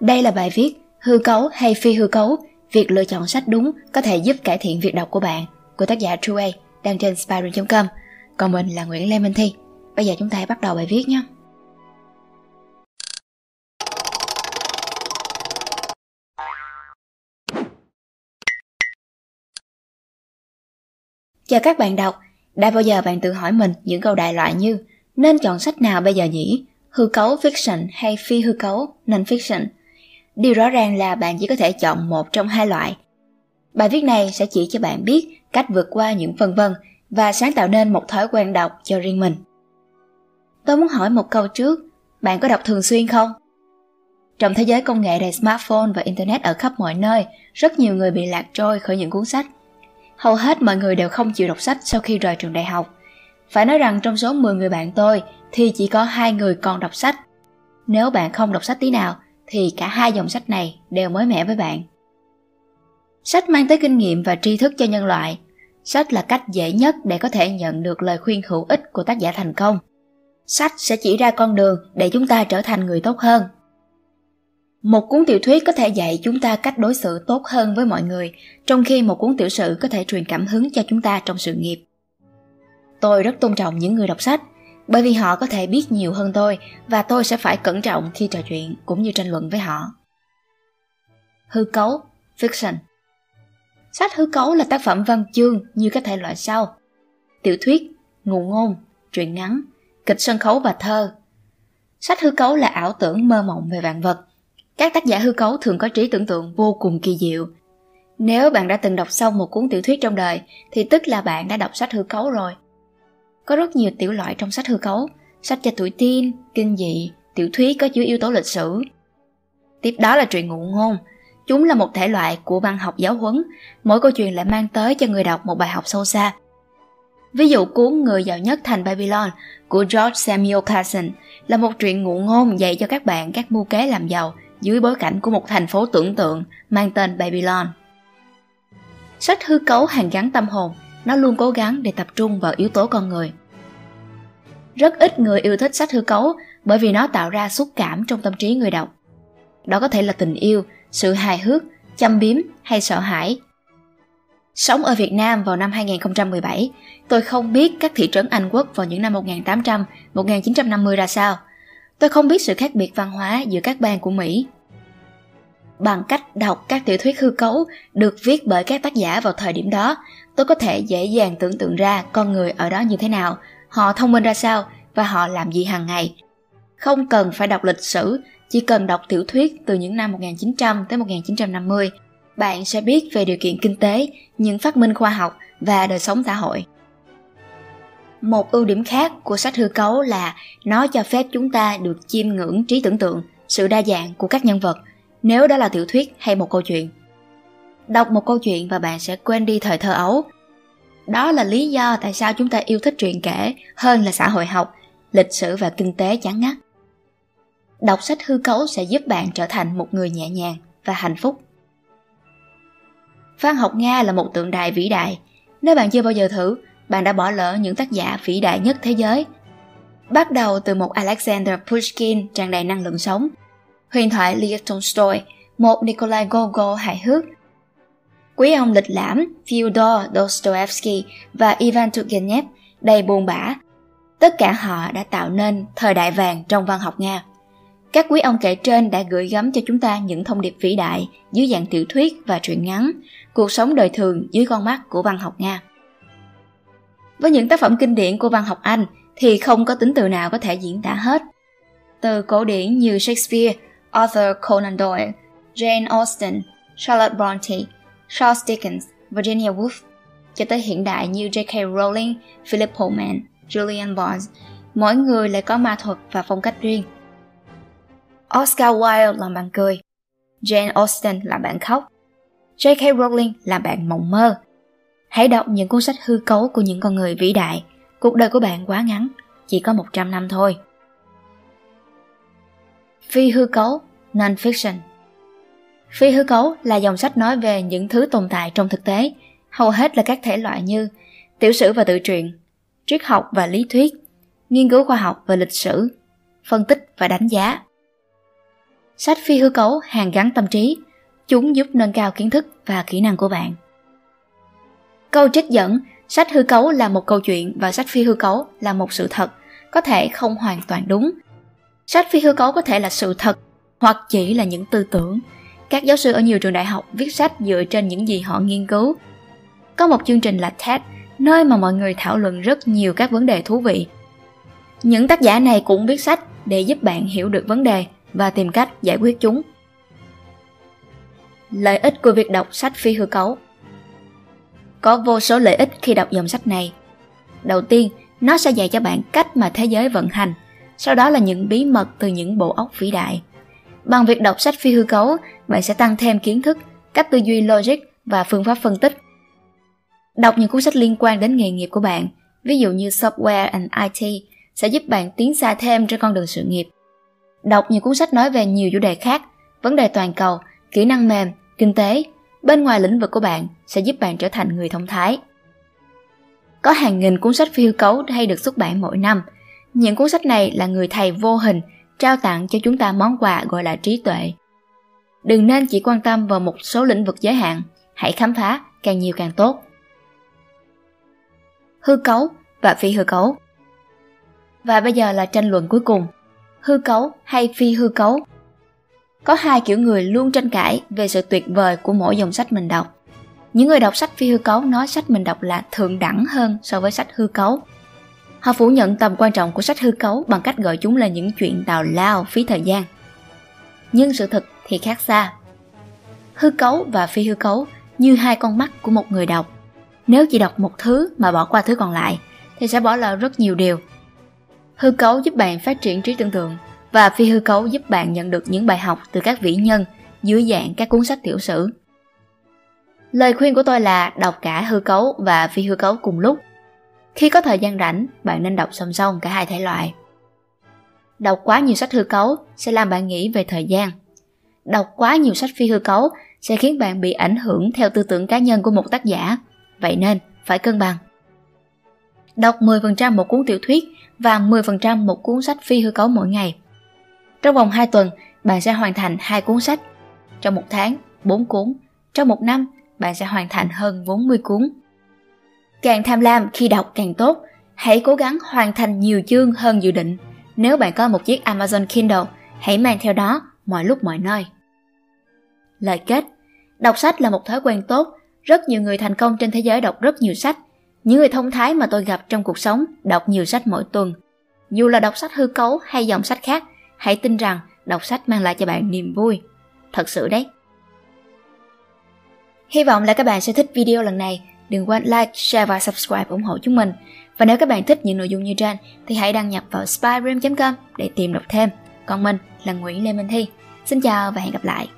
Đây là bài viết Hư cấu hay phi hư cấu, việc lựa chọn sách đúng có thể giúp cải thiện việc đọc của bạn của tác giả True A đang trên spiral com Còn mình là Nguyễn Lê Minh Thi. Bây giờ chúng ta hãy bắt đầu bài viết nhé. Chào các bạn đọc, đã bao giờ bạn tự hỏi mình những câu đại loại như nên chọn sách nào bây giờ nhỉ? Hư cấu fiction hay phi hư cấu non-fiction? Điều rõ ràng là bạn chỉ có thể chọn một trong hai loại. Bài viết này sẽ chỉ cho bạn biết cách vượt qua những phân vân và sáng tạo nên một thói quen đọc cho riêng mình. Tôi muốn hỏi một câu trước, bạn có đọc thường xuyên không? Trong thế giới công nghệ đầy smartphone và internet ở khắp mọi nơi, rất nhiều người bị lạc trôi khỏi những cuốn sách. Hầu hết mọi người đều không chịu đọc sách sau khi rời trường đại học. Phải nói rằng trong số 10 người bạn tôi thì chỉ có hai người còn đọc sách. Nếu bạn không đọc sách tí nào thì cả hai dòng sách này đều mới mẻ với bạn. Sách mang tới kinh nghiệm và tri thức cho nhân loại. Sách là cách dễ nhất để có thể nhận được lời khuyên hữu ích của tác giả thành công. Sách sẽ chỉ ra con đường để chúng ta trở thành người tốt hơn. Một cuốn tiểu thuyết có thể dạy chúng ta cách đối xử tốt hơn với mọi người, trong khi một cuốn tiểu sử có thể truyền cảm hứng cho chúng ta trong sự nghiệp. Tôi rất tôn trọng những người đọc sách, bởi vì họ có thể biết nhiều hơn tôi và tôi sẽ phải cẩn trọng khi trò chuyện cũng như tranh luận với họ. Hư cấu, fiction Sách hư cấu là tác phẩm văn chương như các thể loại sau. Tiểu thuyết, ngụ ngôn, truyện ngắn, kịch sân khấu và thơ. Sách hư cấu là ảo tưởng mơ mộng về vạn vật. Các tác giả hư cấu thường có trí tưởng tượng vô cùng kỳ diệu. Nếu bạn đã từng đọc xong một cuốn tiểu thuyết trong đời thì tức là bạn đã đọc sách hư cấu rồi. Có rất nhiều tiểu loại trong sách hư cấu, sách cho tuổi teen, kinh dị, tiểu thuyết có chứa yếu tố lịch sử. Tiếp đó là truyện ngụ ngôn. Chúng là một thể loại của văn học giáo huấn, mỗi câu chuyện lại mang tới cho người đọc một bài học sâu xa. Ví dụ cuốn Người giàu nhất thành Babylon của George Samuel Carson là một truyện ngụ ngôn dạy cho các bạn các mưu kế làm giàu dưới bối cảnh của một thành phố tưởng tượng mang tên Babylon. Sách hư cấu hàng gắn tâm hồn nó luôn cố gắng để tập trung vào yếu tố con người. Rất ít người yêu thích sách hư cấu bởi vì nó tạo ra xúc cảm trong tâm trí người đọc. Đó có thể là tình yêu, sự hài hước, chăm biếm hay sợ hãi. Sống ở Việt Nam vào năm 2017, tôi không biết các thị trấn Anh Quốc vào những năm 1800, 1950 ra sao. Tôi không biết sự khác biệt văn hóa giữa các bang của Mỹ bằng cách đọc các tiểu thuyết hư cấu được viết bởi các tác giả vào thời điểm đó. Tôi có thể dễ dàng tưởng tượng ra con người ở đó như thế nào, họ thông minh ra sao và họ làm gì hàng ngày. Không cần phải đọc lịch sử, chỉ cần đọc tiểu thuyết từ những năm 1900 tới 1950 bạn sẽ biết về điều kiện kinh tế, những phát minh khoa học và đời sống xã hội. Một ưu điểm khác của sách hư cấu là nó cho phép chúng ta được chiêm ngưỡng trí tưởng tượng, sự đa dạng của các nhân vật nếu đó là tiểu thuyết hay một câu chuyện. Đọc một câu chuyện và bạn sẽ quên đi thời thơ ấu. Đó là lý do tại sao chúng ta yêu thích truyện kể hơn là xã hội học, lịch sử và kinh tế chán ngắt. Đọc sách hư cấu sẽ giúp bạn trở thành một người nhẹ nhàng và hạnh phúc. Văn học Nga là một tượng đài vĩ đại. Nếu bạn chưa bao giờ thử, bạn đã bỏ lỡ những tác giả vĩ đại nhất thế giới. Bắt đầu từ một Alexander Pushkin tràn đầy năng lượng sống – huyền thoại Leo Tolstoy, một Nikolai Gogol hài hước. Quý ông lịch lãm Fyodor Dostoevsky và Ivan Turgenev đầy buồn bã. Tất cả họ đã tạo nên thời đại vàng trong văn học Nga. Các quý ông kể trên đã gửi gắm cho chúng ta những thông điệp vĩ đại dưới dạng tiểu thuyết và truyện ngắn, cuộc sống đời thường dưới con mắt của văn học Nga. Với những tác phẩm kinh điển của văn học Anh thì không có tính từ nào có thể diễn tả hết. Từ cổ điển như Shakespeare, Arthur Conan Doyle, Jane Austen, Charlotte Bronte, Charles Dickens, Virginia Woolf, cho tới hiện đại như J.K. Rowling, Philip Pullman, Julian Barnes, mỗi người lại có ma thuật và phong cách riêng. Oscar Wilde làm bạn cười, Jane Austen làm bạn khóc, J.K. Rowling làm bạn mộng mơ. Hãy đọc những cuốn sách hư cấu của những con người vĩ đại. Cuộc đời của bạn quá ngắn, chỉ có 100 năm thôi. Phi hư cấu, non-fiction Phi hư cấu là dòng sách nói về những thứ tồn tại trong thực tế, hầu hết là các thể loại như tiểu sử và tự truyện, triết học và lý thuyết, nghiên cứu khoa học và lịch sử, phân tích và đánh giá. Sách phi hư cấu hàn gắn tâm trí, chúng giúp nâng cao kiến thức và kỹ năng của bạn. Câu trích dẫn, sách hư cấu là một câu chuyện và sách phi hư cấu là một sự thật, có thể không hoàn toàn đúng. Sách phi hư cấu có thể là sự thật hoặc chỉ là những tư tưởng. Các giáo sư ở nhiều trường đại học viết sách dựa trên những gì họ nghiên cứu. Có một chương trình là TED, nơi mà mọi người thảo luận rất nhiều các vấn đề thú vị. Những tác giả này cũng viết sách để giúp bạn hiểu được vấn đề và tìm cách giải quyết chúng. Lợi ích của việc đọc sách phi hư cấu Có vô số lợi ích khi đọc dòng sách này. Đầu tiên, nó sẽ dạy cho bạn cách mà thế giới vận hành, sau đó là những bí mật từ những bộ óc vĩ đại. Bằng việc đọc sách phi hư cấu, bạn sẽ tăng thêm kiến thức, cách tư duy logic và phương pháp phân tích. Đọc những cuốn sách liên quan đến nghề nghiệp của bạn, ví dụ như Software and IT, sẽ giúp bạn tiến xa thêm trên con đường sự nghiệp. Đọc những cuốn sách nói về nhiều chủ đề khác, vấn đề toàn cầu, kỹ năng mềm, kinh tế, bên ngoài lĩnh vực của bạn sẽ giúp bạn trở thành người thông thái. Có hàng nghìn cuốn sách phi hư cấu hay được xuất bản mỗi năm. Những cuốn sách này là người thầy vô hình trao tặng cho chúng ta món quà gọi là trí tuệ. Đừng nên chỉ quan tâm vào một số lĩnh vực giới hạn, hãy khám phá càng nhiều càng tốt. Hư cấu và phi hư cấu Và bây giờ là tranh luận cuối cùng. Hư cấu hay phi hư cấu? Có hai kiểu người luôn tranh cãi về sự tuyệt vời của mỗi dòng sách mình đọc. Những người đọc sách phi hư cấu nói sách mình đọc là thượng đẳng hơn so với sách hư cấu. Họ phủ nhận tầm quan trọng của sách hư cấu bằng cách gọi chúng là những chuyện tào lao, phí thời gian. Nhưng sự thật thì khác xa. Hư cấu và phi hư cấu như hai con mắt của một người đọc. Nếu chỉ đọc một thứ mà bỏ qua thứ còn lại, thì sẽ bỏ lỡ rất nhiều điều. Hư cấu giúp bạn phát triển trí tưởng tượng và phi hư cấu giúp bạn nhận được những bài học từ các vĩ nhân dưới dạng các cuốn sách tiểu sử. Lời khuyên của tôi là đọc cả hư cấu và phi hư cấu cùng lúc. Khi có thời gian rảnh, bạn nên đọc song song cả hai thể loại. Đọc quá nhiều sách hư cấu sẽ làm bạn nghĩ về thời gian. Đọc quá nhiều sách phi hư cấu sẽ khiến bạn bị ảnh hưởng theo tư tưởng cá nhân của một tác giả. Vậy nên, phải cân bằng. Đọc 10% một cuốn tiểu thuyết và 10% một cuốn sách phi hư cấu mỗi ngày. Trong vòng 2 tuần, bạn sẽ hoàn thành hai cuốn sách. Trong một tháng, 4 cuốn. Trong một năm, bạn sẽ hoàn thành hơn 40 cuốn. Càng tham lam khi đọc càng tốt, hãy cố gắng hoàn thành nhiều chương hơn dự định. Nếu bạn có một chiếc Amazon Kindle, hãy mang theo đó mọi lúc mọi nơi. Lời kết Đọc sách là một thói quen tốt, rất nhiều người thành công trên thế giới đọc rất nhiều sách. Những người thông thái mà tôi gặp trong cuộc sống đọc nhiều sách mỗi tuần. Dù là đọc sách hư cấu hay dòng sách khác, hãy tin rằng đọc sách mang lại cho bạn niềm vui. Thật sự đấy. Hy vọng là các bạn sẽ thích video lần này. Đừng quên like, share và subscribe ủng hộ chúng mình. Và nếu các bạn thích những nội dung như trên thì hãy đăng nhập vào spyroom.com để tìm đọc thêm. Còn mình là Nguyễn Lê Minh Thi. Xin chào và hẹn gặp lại.